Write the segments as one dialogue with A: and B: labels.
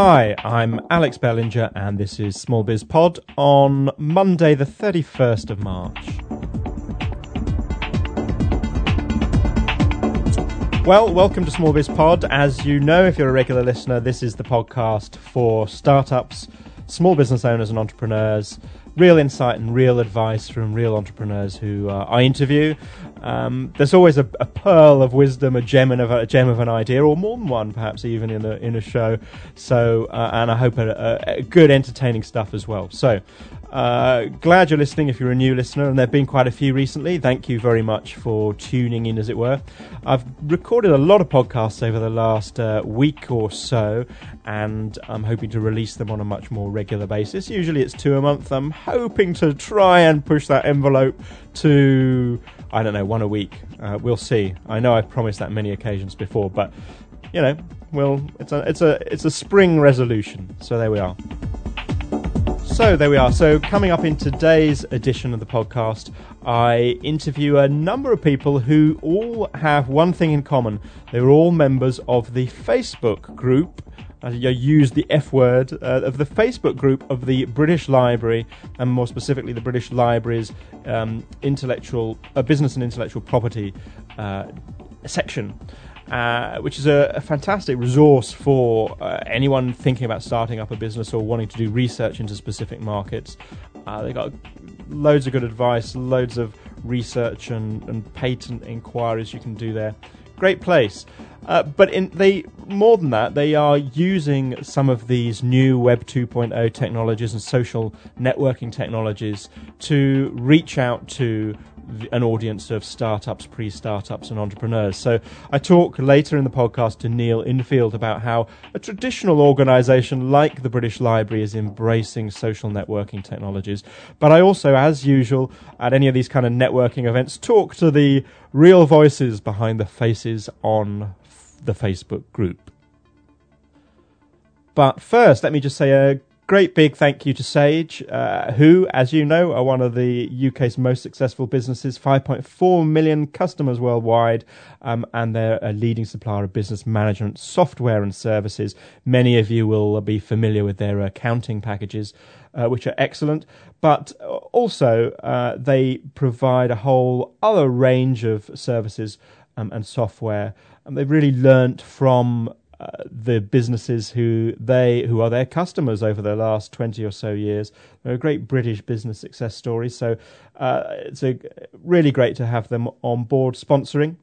A: Hi, I'm Alex Bellinger, and this is Small Biz Pod on Monday, the 31st of March. Well, welcome to Small Biz Pod. As you know, if you're a regular listener, this is the podcast for startups, small business owners, and entrepreneurs. Real insight and real advice from real entrepreneurs who uh, I interview. Um, there's always a, a, pearl of wisdom, a gem of a, a, gem of an idea, or more than one, perhaps even in a in a show. So, uh, and I hope a, a, good, entertaining stuff as well. So, uh, glad you're listening if you're a new listener, and there have been quite a few recently. Thank you very much for tuning in, as it were. I've recorded a lot of podcasts over the last uh, week or so, and I'm hoping to release them on a much more regular basis. Usually it's two a month. I'm hoping to try and push that envelope to, I don't know, one a week. Uh, we'll see. I know I've promised that many occasions before, but you know, well, it's a it's a it's a spring resolution. So there we are. So there we are. So coming up in today's edition of the podcast, I interview a number of people who all have one thing in common. They're all members of the Facebook group. I use the F word uh, of the Facebook group of the British Library, and more specifically, the British Library's um, intellectual, uh, business and intellectual property uh, section. Uh, which is a, a, fantastic resource for uh, anyone thinking about starting up a business or wanting to do research into specific markets. Uh, they got loads of good advice, loads of research and, and patent inquiries you can do there. Great place. Uh, but in, they more than that, they are using some of these new Web 2.0 technologies and social networking technologies to reach out to an audience of startups, pre startups, and entrepreneurs. So I talk later in the podcast to Neil Infield about how a traditional organization like the British Library is embracing social networking technologies. But I also, as usual, at any of these kind of networking events, talk to the real voices behind the faces on the Facebook group. But first, let me just say a great big thank you to Sage, uh, who, as you know, are one of the UK's most successful businesses, 5.4 million customers worldwide, um, and they're a leading supplier of business management software and services. Many of you will be familiar with their accounting packages, uh, which are excellent, but also uh, they provide a whole other range of services um, and software. And they've really learnt from uh, the businesses who they who are their customers over the last 20 or so years. They're a great British business success story. So uh, it's a, really great to have them on board sponsoring.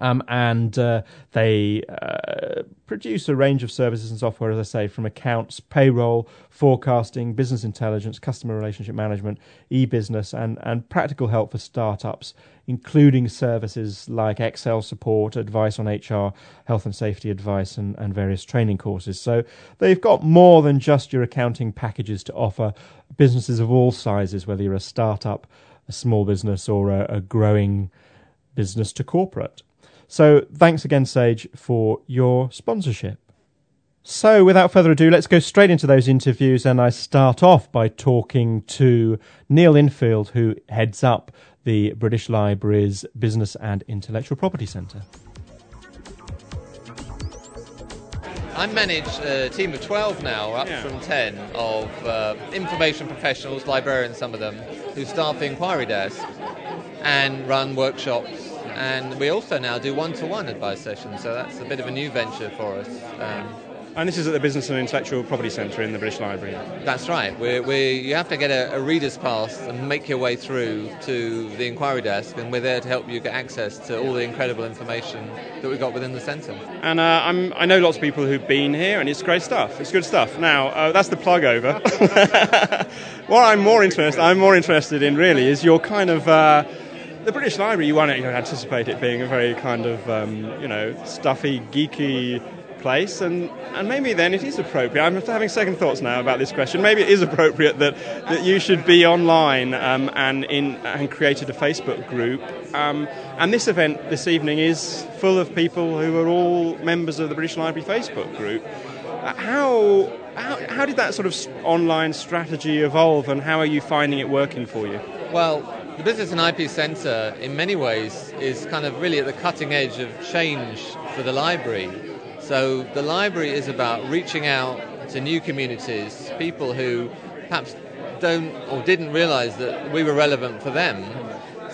A: Um, and uh, they uh, produce a range of services and software, as I say, from accounts, payroll, forecasting, business intelligence, customer relationship management, e business, and, and practical help for startups, including services like Excel support, advice on HR, health and safety advice, and, and various training courses. So they've got more than just your accounting packages to offer businesses of all sizes, whether you're a startup, a small business, or a, a growing business to corporate. So thanks again, Sage, for your sponsorship. So, without further ado, let's go straight into those interviews. And I start off by talking to Neil Infield, who heads up the British Library's Business and Intellectual Property Centre.
B: I manage a team of 12 now, up yeah. from 10, of uh, information professionals, librarians, some of them, who staff the inquiry desk and run workshops and we also now do one-to-one advice sessions. So that's a bit of a new venture for us. Um,
A: and this is at the Business and Intellectual Property Centre in the British Library.
B: That's right. We're, we're, you have to get a, a, reader's pass and make your way through to the inquiry desk, and we're there to help you get access to all the incredible information that we've got within the centre.
A: And uh, i know lots of people who've been here, and it's great stuff. It's good stuff. Now, uh, that's the plug over. what I'm more interested, I'm more interested in really is your kind of. Uh, the British Library, you won't anticipate it being a very kind of, um, you know, stuffy, geeky place, and, and maybe then it is appropriate. I'm having second thoughts now about this question. Maybe it is appropriate that, that you should be online um, and in and created a Facebook group. Um, and this event this evening is full of people who are all members of the British Library Facebook group. Uh, how, how, how did that sort of online strategy evolve, and how are you finding it working for you?
B: Well, the Business and IP Centre, in many ways, is kind of really at the cutting edge of change for the library. So the library is about reaching out to new communities, people who perhaps don't or didn't realize that we were relevant for them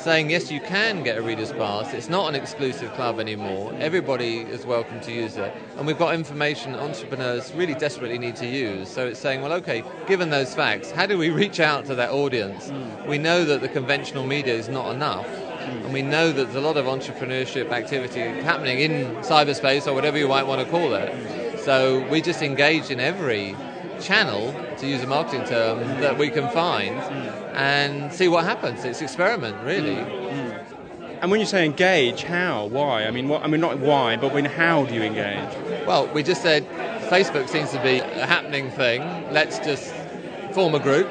B: saying yes, you can get a reader's pass. It's not an exclusive club anymore. Everybody is welcome to use it, and we've got information entrepreneurs really desperately need to use. So it's saying, well, okay, given those facts, how do we reach out to that audience? Mm. We know that the conventional media is not enough. Mm. And we know that there's a lot of entrepreneurship activity happening in cyberspace or whatever you might want to call it. Mm. So we just engage in every channel, to use a marketing term, that we can find and see what happens. It's experiment, really. Mm. Mm.
C: And when you say engage, how? Why? I mean, what, I mean, not why, but when? How do you engage?
B: Well, we just said Facebook seems to be a happening thing. Let's just form a group,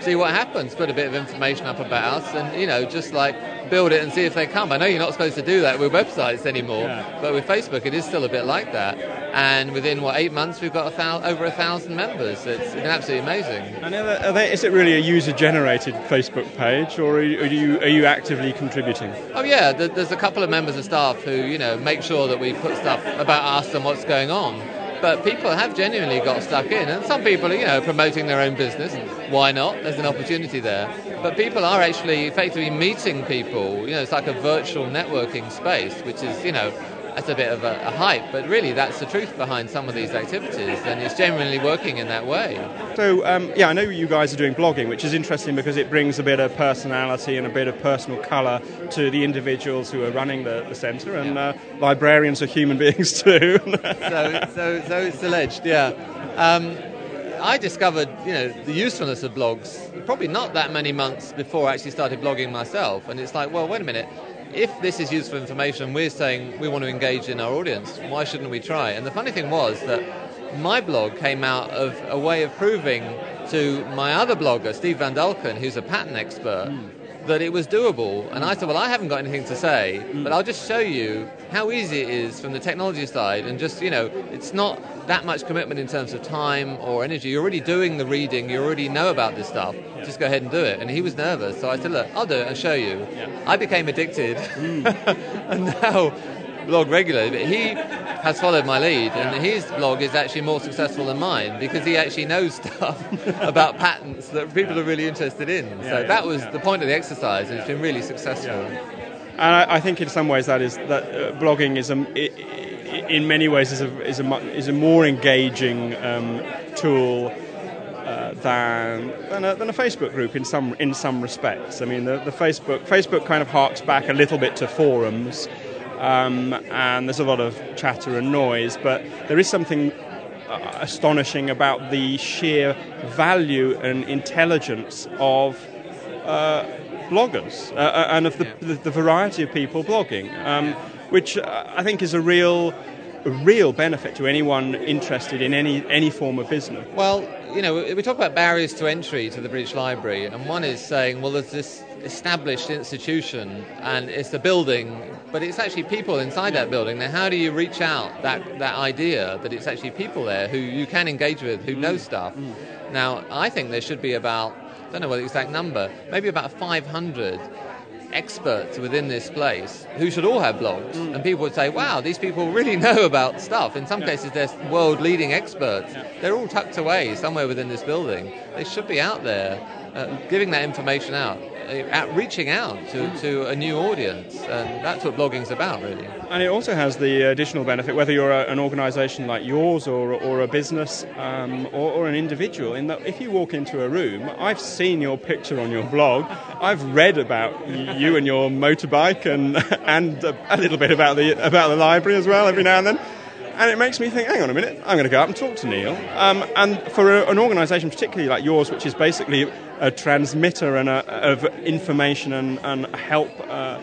B: see what happens. Put a bit of information up about us, and you know, just like build it and see if they come. I know you're not supposed to do that with websites anymore, yeah. but with Facebook, it is still a bit like that. And within what eight months, we've got a thou- over a thousand members. It's been absolutely amazing.
C: And are there, are there, is it really a user-generated Facebook page, or are you, are you, are you actively contributing?
B: Oh yeah, there's a couple of members of staff who you know make sure that we put stuff about us and what's going on but people have genuinely got stuck in, and some people are, you know, promoting their own business. Why not? There's an opportunity there. But people are actually effectively meeting people. You know, it's like a virtual networking space, which is, you know, that's a bit of a, a, hype, but really that's the truth behind some of these activities, and it's genuinely working in that way.
C: So, um, yeah, I know you guys are doing blogging, which is interesting because it brings a bit of personality and a bit of personal colour to the individuals who are running the, the centre, and yeah. uh, librarians are human beings too.
B: so, so, so it's alleged, yeah. Um, I discovered, you know, the usefulness of blogs probably not that many months before I actually started blogging myself, and it's like, well, wait a minute if this is useful information, we're saying we want to engage in our audience. Why shouldn't we try? And the funny thing was that my blog came out of a way of proving to my other blogger, Steve Van Dulken, who's a patent expert, mm that it was doable. And I said, well, I haven't got anything to say, but I'll just show you how easy it is from the technology side. And just, you know, it's not that much commitment in terms of time or energy. You're already doing the reading, you already know about this stuff. Just go ahead and do it. And he was nervous. So I said, look, I'll do it and show you. Yeah. I became addicted. Mm. and now blog regularly, but he has followed my lead, and his blog is actually more successful than mine because he actually knows stuff about patents that people are really interested in. So that was the point of the exercise, and it's been really successful.
C: And I, I, think in some ways that is that uh, blogging is a, in many ways is a is a, is a more engaging um, tool. Uh, than than a, than a, Facebook group in some in some respects. I mean, the, the Facebook Facebook kind of harks back a little bit to forums, um, and there's a lot of chatter and noise, but there is something uh, astonishing about the sheer value and intelligence of uh, bloggers uh, uh and of the, the, the, variety of people blogging, um, which uh, I think is a real a real benefit to anyone interested in any any form of business.
B: Well, you know, we talk about barriers to entry to the British Library, and one is saying, well, there's this established institution and it's a building, but it's actually people inside that building. Now, how do you reach out that, that idea that it's actually people there who you can engage with, who know mm. stuff? Mm. Now, I think there should be about, I don't know what the exact number, maybe about 500 experts within this place who should all have blogs. Mm. And people would say, wow, these people really know about stuff. In some yeah. cases, they're world leading experts. Yeah. They're all tucked away somewhere within this building. They should be out there uh, giving that information out. Uh, reaching out to, to a new audience, and that's what blogging's about, really.
C: And it also has the additional benefit, whether you're a, an organisation like yours or, or a business um, or, or, an individual, in that if you walk into a room, I've seen your picture on your blog, I've read about you and your motorbike, and and a, a little bit about the about the library as well every now and then and it makes me think, hang on a minute, I'm going to go up and talk to Neil. Um, and for a, an organisation particularly like yours, which is basically a transmitter and a, of information and, and help, uh,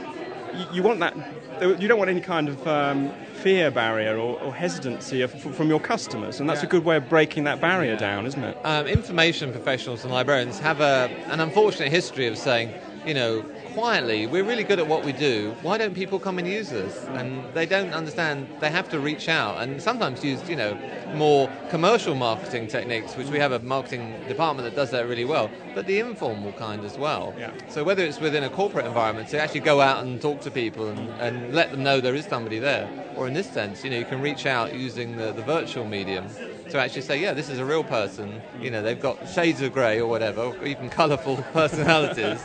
C: you, you, want that. You don't want any kind of um, fear barrier or, or hesitancy of, from your customers, and that's yeah. a good way of breaking that barrier yeah. down, isn't it?
B: Um, information professionals and librarians have a, an unfortunate history of saying, you know, quietly, we're really good at what we do. Why don't people come and use us? And they don't understand they have to reach out and sometimes use, you know, more commercial marketing techniques, which we have a marketing department that does that really well, but the informal kind as well.
C: Yeah.
B: So whether it's within a corporate environment, to actually go out and talk to people and, and let them know there is somebody there, or in this sense, you know, you can reach out using the, the virtual medium to actually say, yeah, this is a real person. You know, they've got shades of grey or whatever, or even colourful personalities,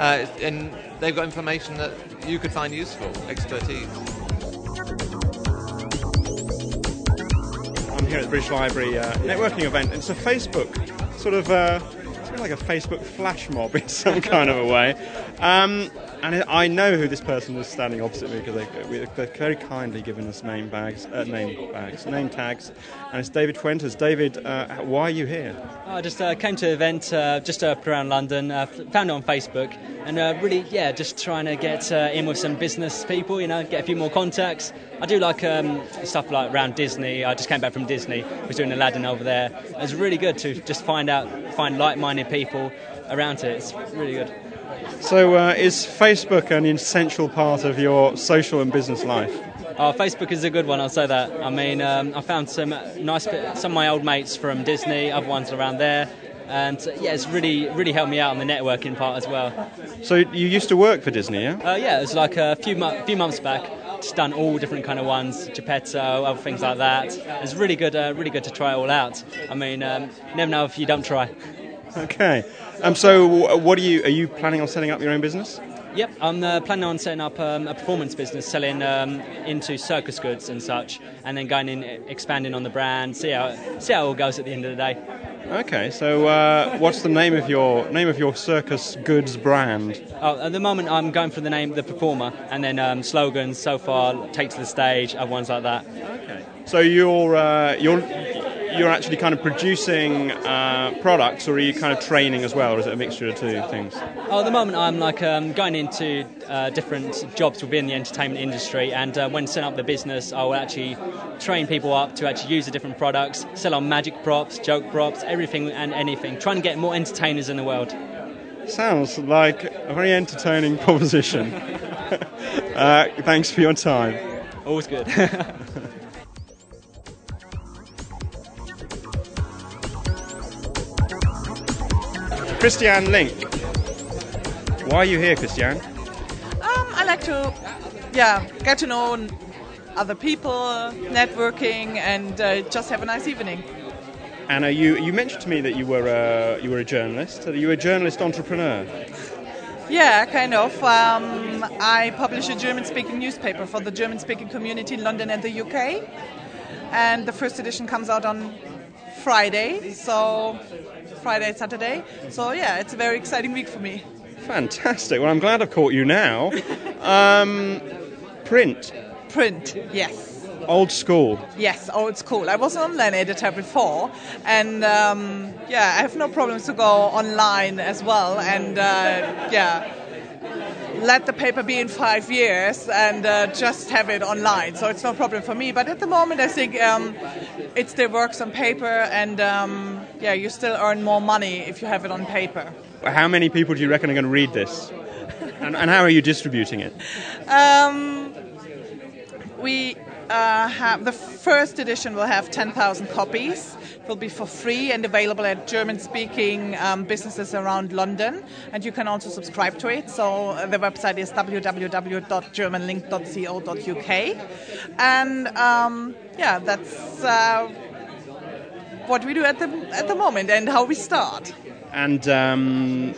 B: uh, and they've got information that you could find useful, expertise.
C: I'm here at the British Library uh, networking event. It's a Facebook sort of uh, it's like a Facebook flash mob in some kind of a way. Um, and I know who this person is standing opposite me because they, they've very kindly given us name bags, uh, name bags, name tags, and it's David Fuentes. David, uh, why are you here?
D: I just uh, came to an event uh, just up around London, uh, found it on Facebook, and uh, really, yeah, just trying to get in with some business people, you know, get a few more contacts. I do like um, stuff like around Disney. I just came back from Disney, was doing Aladdin over there. It was really good to just find out, find like-minded people around it. It's really good.
C: So, uh, is Facebook an essential part of your social and business life?
D: Oh, Facebook is a good one. I'll say that. I mean, um, I found some nice, some of my old mates from Disney, other ones around there, and uh, yeah, it's really, really helped me out on the networking part as well.
C: So, you used to work for Disney, yeah?
D: Uh, yeah, it was like a few, mu- few months back. Just done all different kind of ones, Geppetto, other things like that. It's really good, uh, really good to try all out. I mean, um, never know if you don't try.
C: Okay. Um, so, what are you? Are you planning on setting up your own business?
D: Yep, I'm uh, planning on setting up um, a performance business, selling um, into circus goods and such, and then going in, expanding on the brand. See how see how it all goes at the end of the day.
C: Okay, so uh, what's the name of your name of your circus goods brand?
D: Oh, at the moment, I'm going for the name, the performer, and then um, slogans. So far, take to the stage, other ones like that.
C: Okay. So you're uh, you're you're actually kind of producing uh, products, or are you kind of training as well, or is it a mixture of two things?
D: Oh, at the moment, I'm like um, going into uh, different jobs within the entertainment industry, and uh, when setting up the business, I will actually train people up to actually use the different products, sell on magic props, joke props, everything and anything, trying to get more entertainers in the world.
C: Sounds like a very entertaining proposition. Uh, thanks for your time.
D: Always good.
C: Christiane Link. Why are you here, Christiane?
E: Um, I like to, yeah, get to know other people, networking, and uh, just have a nice evening.
C: Anna, you, you mentioned to me that you were a, you were a journalist. Are you were a journalist entrepreneur?
E: Yeah, kind of. Um, I publish a German-speaking newspaper for the German-speaking community in London and the UK, and the first edition comes out on Friday. So Friday, Saturday. So yeah, it's a very exciting week for me.
C: Fantastic. Well, I'm glad I've caught you now. Um, print.
E: Print, yes.
C: Old school.
E: Yes, old school. I was an online editor before, and um, yeah, I have no problems to go online as well. And uh, yeah, let the paper be in five years and uh, just have it online. So it's no problem for me. But at the moment, I think um, it still works on paper, and um, yeah, you still earn more money if you have it on paper.
C: How many people do you reckon are going to read this? and, and, how are you distributing it?
E: Um, we uh, have the first edition will have 10,000 copies It will be for free and available at German speaking um, businesses around London. And you can also subscribe to it. So uh, the website is www.germanlink.co.uk. And um, yeah, that's uh, what we do at the, at the moment and how we start.
C: And um,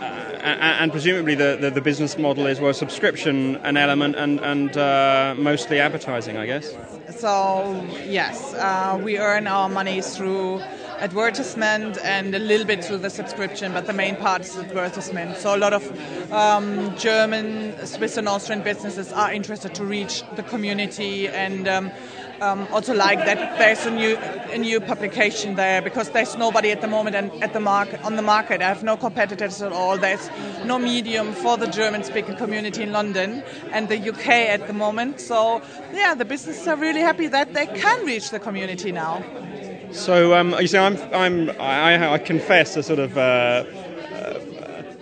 C: uh, and presumably the, the, the, business model is well subscription an element and and uh, mostly advertising, I guess.
E: So yes, uh, we earn our money through advertisement and a little bit through the subscription, but the main part is advertisement. So a lot of um, German, Swiss, and Austrian businesses are interested to reach the community and. Um, um, also like that there's a new a new publication there because there's nobody at the moment and at the market on the market. I have no competitors at all. There's no medium for the German-speaking community in London and the UK at the moment. So yeah, the businesses are really happy that they can reach the community now.
C: So um, you see, I'm, I'm I, I confess a sort of. Uh,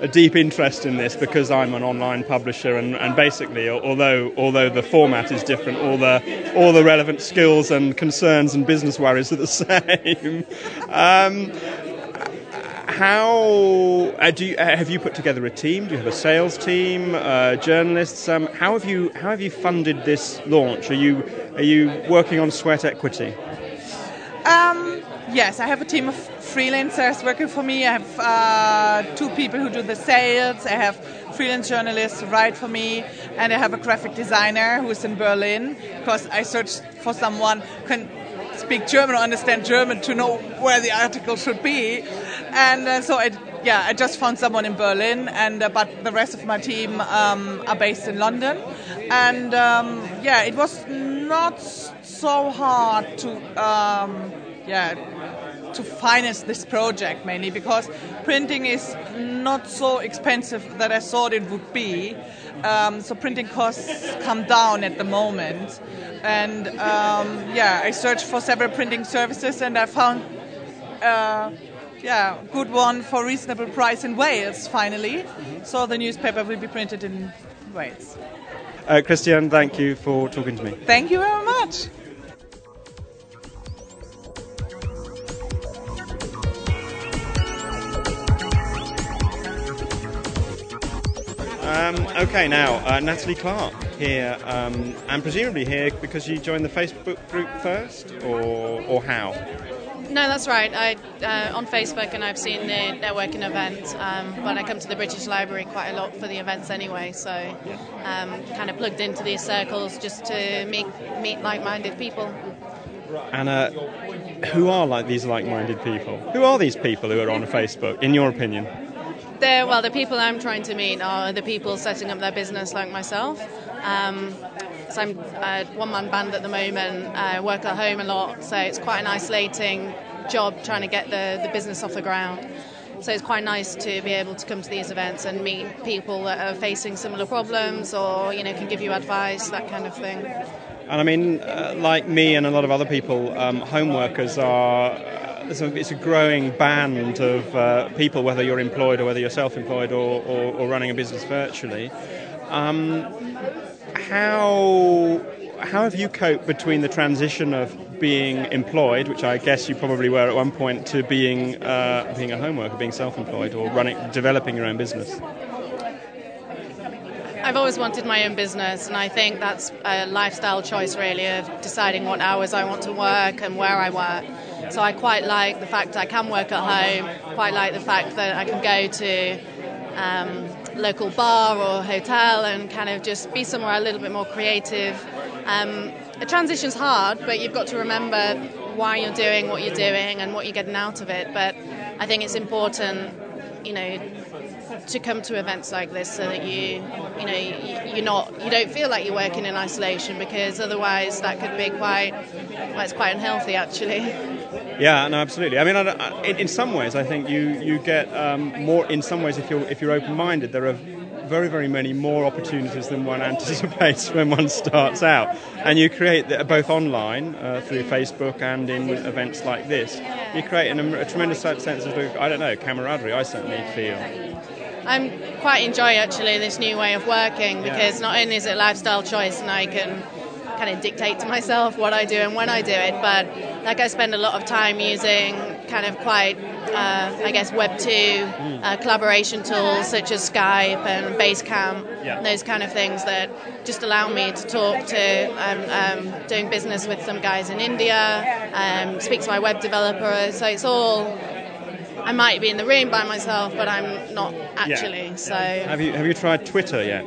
C: a deep interest in this because I'm an online publisher, and, and basically, although although the format is different, all the all the relevant skills and concerns and business worries are the same. um, how uh, do you, uh, have you put together a team? Do you have a sales team, uh, journalists? Um, how have you how have you funded this launch? Are you are you working on sweat equity?
E: Um, yes, I have a team of freelancers working for me. I have uh, two people who do the sales. I have freelance journalists write for me, and I have a graphic designer who is in Berlin because I searched for someone can speak German or understand German to know where the article should be. And uh, so I, yeah, I just found someone in Berlin, and uh, but the rest of my team um, are based in London. And um, yeah, it was not so hard to um, yeah to finance this project mainly because printing is not so expensive that I thought it would be. Um, so printing costs come down at the moment, and um, yeah, I searched for several printing services and I found. Uh, yeah, good one for reasonable price in Wales finally. So the newspaper will be printed in Wales.
C: Uh, Christian, thank you for talking to me.
E: Thank you very much.
C: Um, okay, now uh, Natalie Clark here, um, and presumably here because you joined the Facebook group first, or or how?
F: No, that's right. I uh, on Facebook, and I've seen the networking event. Um, when I come to the British Library quite a lot for the events anyway, so um, kind of plugged into these circles just to meet meet like-minded people.
C: And uh, who are like these like-minded people? Who are these people who are on Facebook, in your opinion?
F: They're, well, the people I'm trying to meet are the people setting up their business like myself. Um, so I'm a one-man band at the moment. I work at home a lot, so it's quite an isolating job trying to get the, the business off the ground. So it's quite nice to be able to come to these events and meet people that are facing similar problems, or you know, can give you advice, that kind of thing.
C: And I mean, uh, like me and a lot of other people, um, home workers are. It's, a, it's a growing band of uh, people, whether you're employed or whether you're self-employed or, or, or running a business virtually. Um, how how have you coped between the transition of being employed, which I guess you probably were at one point, to being uh, being a home worker, being self-employed, or running, developing your own business?
F: I've always wanted my own business, and I think that's a lifestyle choice, really, of deciding what hours I want to work and where I work. So I quite like the fact I can work at home, quite like the fact that I can go to um, local bar or hotel and kind of just be somewhere a little bit more creative. Um, the transition's hard, but you've got to remember why you're doing what you're doing and what you're getting out of it. But I think it's important, you know, to come to events like this so that you you know you're not you don't feel like you're working in isolation because otherwise that could be quite well, it's quite unhealthy actually
C: yeah no absolutely i mean I, I, in some ways i think you you get um, more in some ways if you're if you're open-minded there are very, very many more opportunities than one anticipates when one starts out. And you create the, both online uh, through Facebook and in events like this. You create an, a tremendous sense of, I don't know, camaraderie. I certainly feel.
F: I'm quite enjoy actually this new way of working because not only is it a lifestyle choice and I can kind of dictate to myself what I do and when I do it, but like I spend a lot of time using kind of quite, uh, I guess, Web two mm. uh, collaboration tools such as Skype and Basecamp, yeah. those kind of things that just allow me to talk to. um, um, doing business with some guys in India, um, speak to my web developer. So it's all I might be in the room by myself, but I'm not actually. Yeah. So
C: have you have you tried Twitter yet?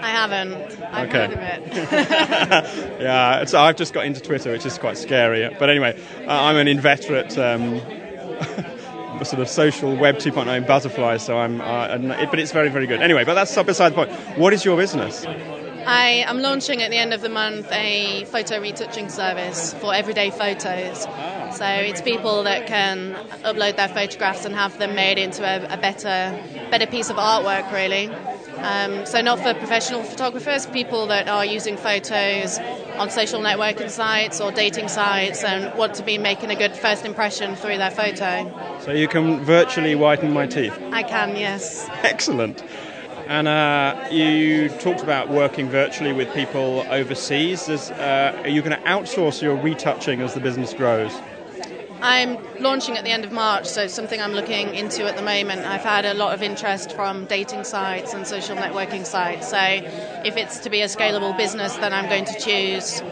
F: I haven't. I've okay. heard of
C: it. yeah, so I've just got into Twitter, which is quite scary. But anyway, uh, I'm an inveterate. Um, sort of social web 2.0 butterfly, so I'm, uh, but it's very, very good. Anyway, but that's beside the point. What is your business?
F: I am launching at the end of the month a photo retouching service for everyday photos. So it's people that can upload their photographs and have them made into a, a better, better piece of artwork, really. Um, so not for professional photographers, people that are using photos on social networking sites or dating sites and want to be making a good first impression through their photo.
C: So you can virtually whiten my teeth.
F: I can, yes.
C: Excellent. And uh, you talked about working virtually with people overseas. Uh, are you going to outsource your retouching as the business grows?
F: I'm launching at the end of March, so something I'm looking into at the moment. I've had a lot of interest from dating sites and social networking sites. So if it's to be a scalable business, then I'm going to choose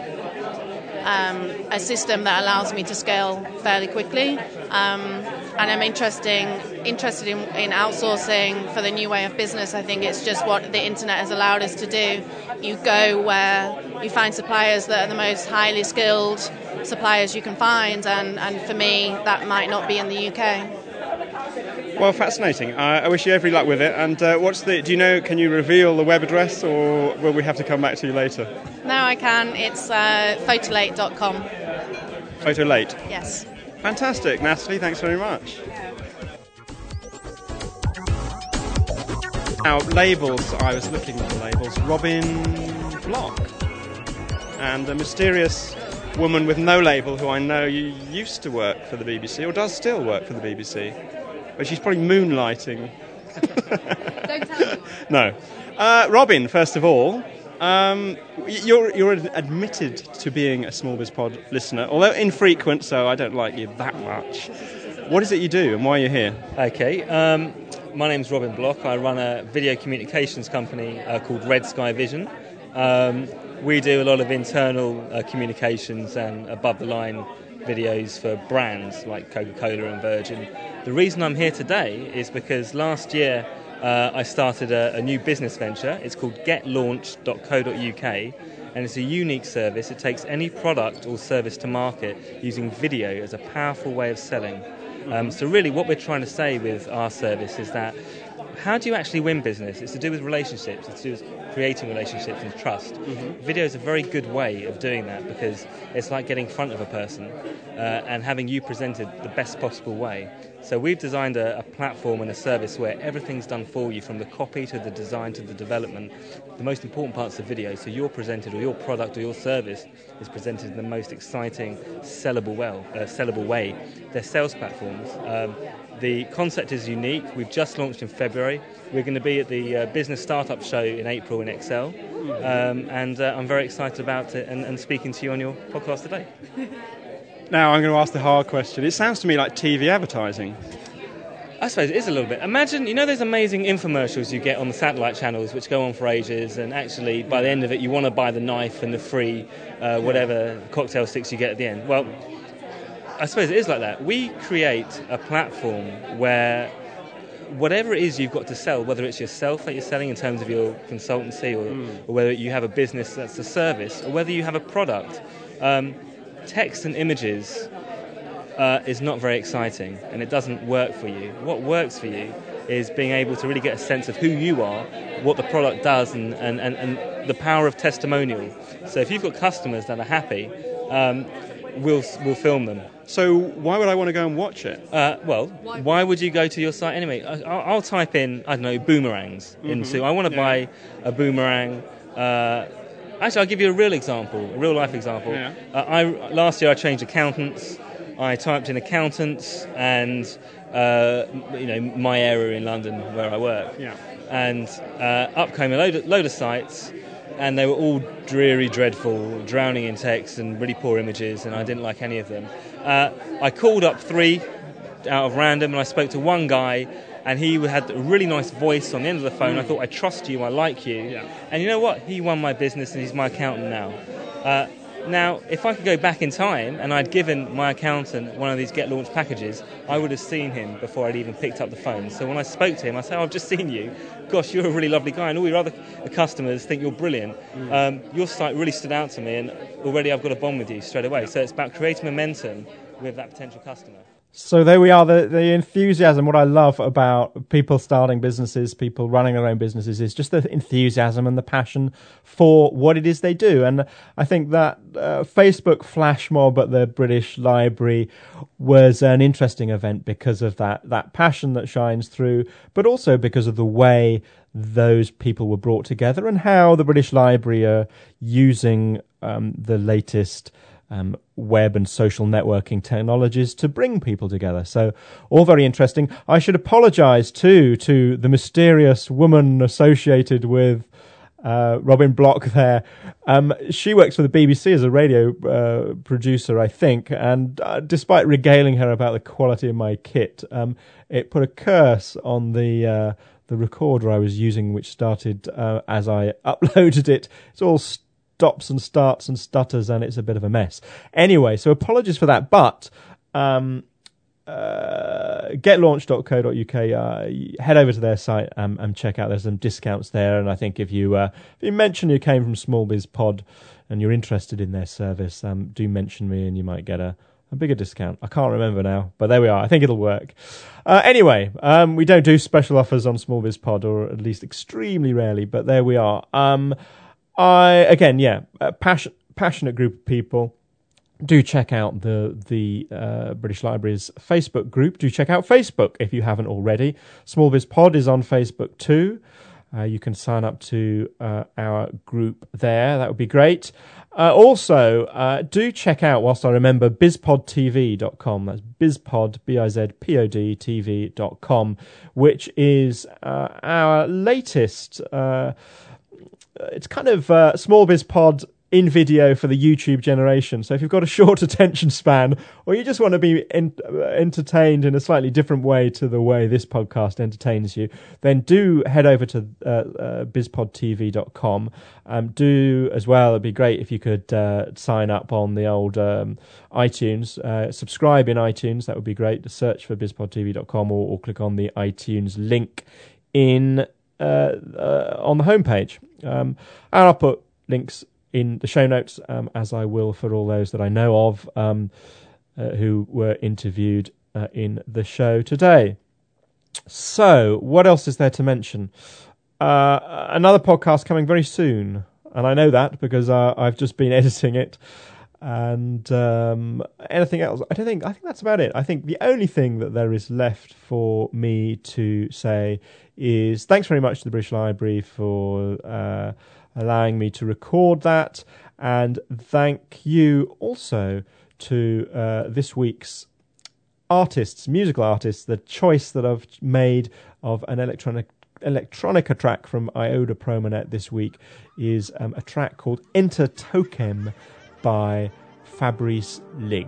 F: um, a system that allows me to scale fairly quickly. Um, and I'm interesting, interested in, in, outsourcing for the new way of business. I think it's just what the internet has allowed us to do. You go where you find suppliers that are the most highly skilled suppliers you can find, and, and for me, that might not be in the UK.
C: Well, fascinating. Uh, I wish you every luck with it. And uh, what's the? Do you know? Can you reveal the web address, or will we have to come back to you later?
F: No, I can. It's uh, photolate.com.
C: Photolate.
F: Yes.
C: Fantastic, Natalie. Thanks very much. Now, labels. I was looking at the labels. Robin Block and a mysterious woman with no label who I know used to work for the BBC or does still work for the BBC but she's probably moonlighting.
F: Don't tell me.
C: No. Uh, Robin, first of all, um, you're, you're admitted to being a Small Biz Pod listener, although infrequent, so I don't like you that much. What is it you do and why are you here?
G: Okay, um, my name's Robin Block. I run a video communications company uh, called Red Sky Vision. Um, we do a lot of internal uh, communications and above the line videos for brands like Coca Cola and Virgin. The reason I'm here today is because last year uh, I started a, a, new business venture. It's called getlaunch.co.uk and it's a unique service. It takes any product or service to market using video as a powerful way of selling. Um, so, really, what we're trying to say with our service is that how do you actually win business? It's to do with relationships, it's to do with creating relationships and trust. Mm-hmm. Video is a very good way of doing that because it's like getting in front of a person uh, and having you presented the best possible way. So we've designed a, a, platform and a service where everything's done for you from the copy to the design to the development. The most important part's the video, so you're presented or your product or your service is presented in the most exciting, sellable, well, uh, sellable way. They're sales platforms. Um, the concept is unique. We've just launched in February. We're going to be at the uh, Business Startup Show in April in Excel, um, and uh, I'm very excited about it and, and speaking to you on your podcast today.
C: Now I'm going to ask the hard question. It sounds to me like TV advertising.
G: I suppose it is a little bit. Imagine, you know, those amazing infomercials you get on the satellite channels, which go on for ages, and actually, by the end of it, you want to buy the knife and the free uh, whatever cocktail sticks you get at the end. Well, I suppose it is like that. We create a platform where whatever it is you've got to sell, whether it's yourself that you're selling in terms of your consultancy, or, mm. or whether you have a business that's a service, or whether you have a product. Um, text and images uh, is not very exciting and it doesn't work for you. What works for you is being able to really get a sense of who you are, what the product does, and, and, and, and the power of testimonial. So if you've got customers that are happy, um, we'll, we'll film them.
C: So why would I want to go and watch it?
G: Uh, well, why would you go to your site anyway? I'll, I'll type in, I don't know, boomerangs mm-hmm. into, I want to yeah. buy a boomerang. Uh, Actually, I'll give you a real example, a real life example. Yeah. Uh, I last year I changed accountants. I typed in accountants and uh, you know my area in London where I work.
C: Yeah.
G: And uh, up came a load of, load of sites, and they were all dreary, dreadful, drowning in text and really poor images, and I didn't like any of them. Uh, I called up three out of random, and I spoke to one guy and he had a really nice voice on the end of the phone. Mm. I thought, I trust you, I like you.
C: Yeah.
G: And you know what? He won my business and he's my accountant now. Uh, now, if I could go back in time and I'd given my accountant one of these Get Launched packages, I would have seen him before I'd even picked up the phone. So when I spoke to him, I said, oh, I've just seen you. Gosh, you're a really lovely guy, and all your other customers think you're brilliant. Mm. Um, your site really stood out to me, and already I've got a bond with you straight away. So it's about creating momentum with that potential customer.
A: So there we are. The, the enthusiasm. What I love about people starting businesses, people running their own businesses, is just the enthusiasm and the passion for what it is they do. And I think that uh, Facebook flash mob at the British Library was an interesting event because of that that passion that shines through, but also because of the way those people were brought together and how the British Library are using um, the latest um, web and social networking technologies to bring people together. So, all very interesting. I should apologise too to the mysterious woman associated with uh, Robin Block there. Um, she works for the BBC as a radio uh, producer, I think, and uh, despite regaling her about the quality of my kit, um, it put a curse on the uh, the recorder I was using, which started uh, as I uploaded it. It's all stops and starts and stutters, and it's a bit of a mess. Anyway, so apologies for that, but. Um, uh, getlaunch.co.uk. Uh, head over to their site um, and check out. There's some discounts there, and I think if you uh, if you mention you came from Small Biz Pod and you're interested in their service, um, do mention me, and you might get a, a bigger discount. I can't remember now, but there we are. I think it'll work. Uh, anyway, um, we don't do special offers on Small Biz Pod, or at least extremely rarely, but there we are. Um, I again, yeah, passion, passionate group of people do check out the the uh, British Library's Facebook group. Do check out Facebook if you haven't already. Small Biz Pod is on Facebook too. Uh, you can sign up to uh, our group there. That would be great. Uh, also, uh, do check out, whilst I remember, bizpodtv.com. That's bizpod, B-I-Z-P-O-D, TV.com, which is uh, our latest... it's kind of Small Biz Pod in video for the YouTube generation. So if you've got a short attention span, or you just want to be in, uh, entertained in a slightly different way to the way this podcast entertains you, then do head over to uh, uh, bizpodtv.com. Um, do as well. It'd be great if you could uh, sign up on the old um, iTunes, uh, subscribe in iTunes. That would be great. Search for bizpodtv.com or, or click on the iTunes link in uh, on the homepage. Um, and I'll put links in the show notes, um, as I will for all those that I know of um, uh, who were interviewed uh, in the show today. So, what else is there to mention? Uh, another podcast coming very soon, and I know that because uh, I've just been editing it. And um, anything else? I don't think. I think that's about it. I think the only thing that there is left for me to say is thanks very much to the British Library for uh, allowing me to record that. And thank you also to uh, this week's artists, musical artists, the choice that I've made of an electronic electronica track from Ioda Promonet this week is um, a track called Enter Tokem by Fabrice Lig.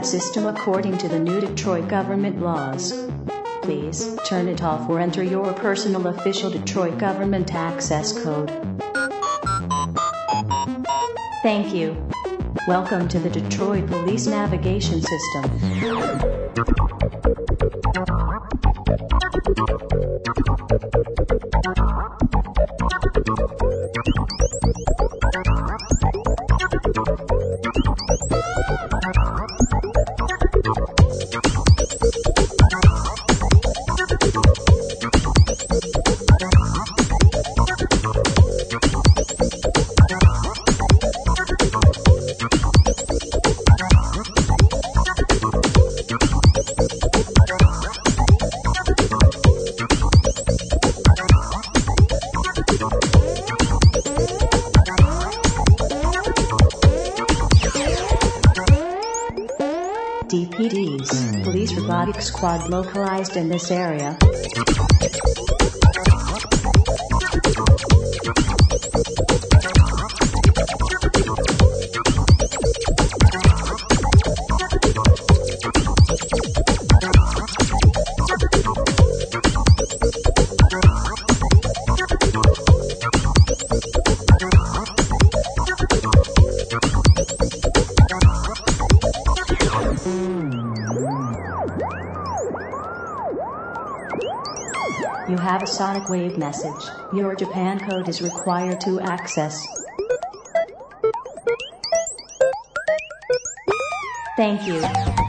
A: That system according to the new Detroit government laws. Please turn it off or enter your personal official Detroit government access code. Thank you. Welcome to the Detroit Police Navigation System.
H: なるほど。Police Squad localized in this area. Wave message. Your Japan code is required to access. Thank you.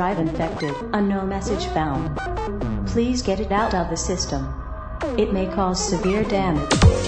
H: Drive infected, unknown message found. Please get it out of the system. It may cause severe damage.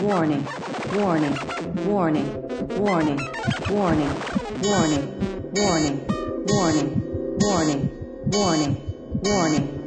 H: Warning, warning, warning, warning, warning, warning, warning, warning, warning, warning, warning, warning,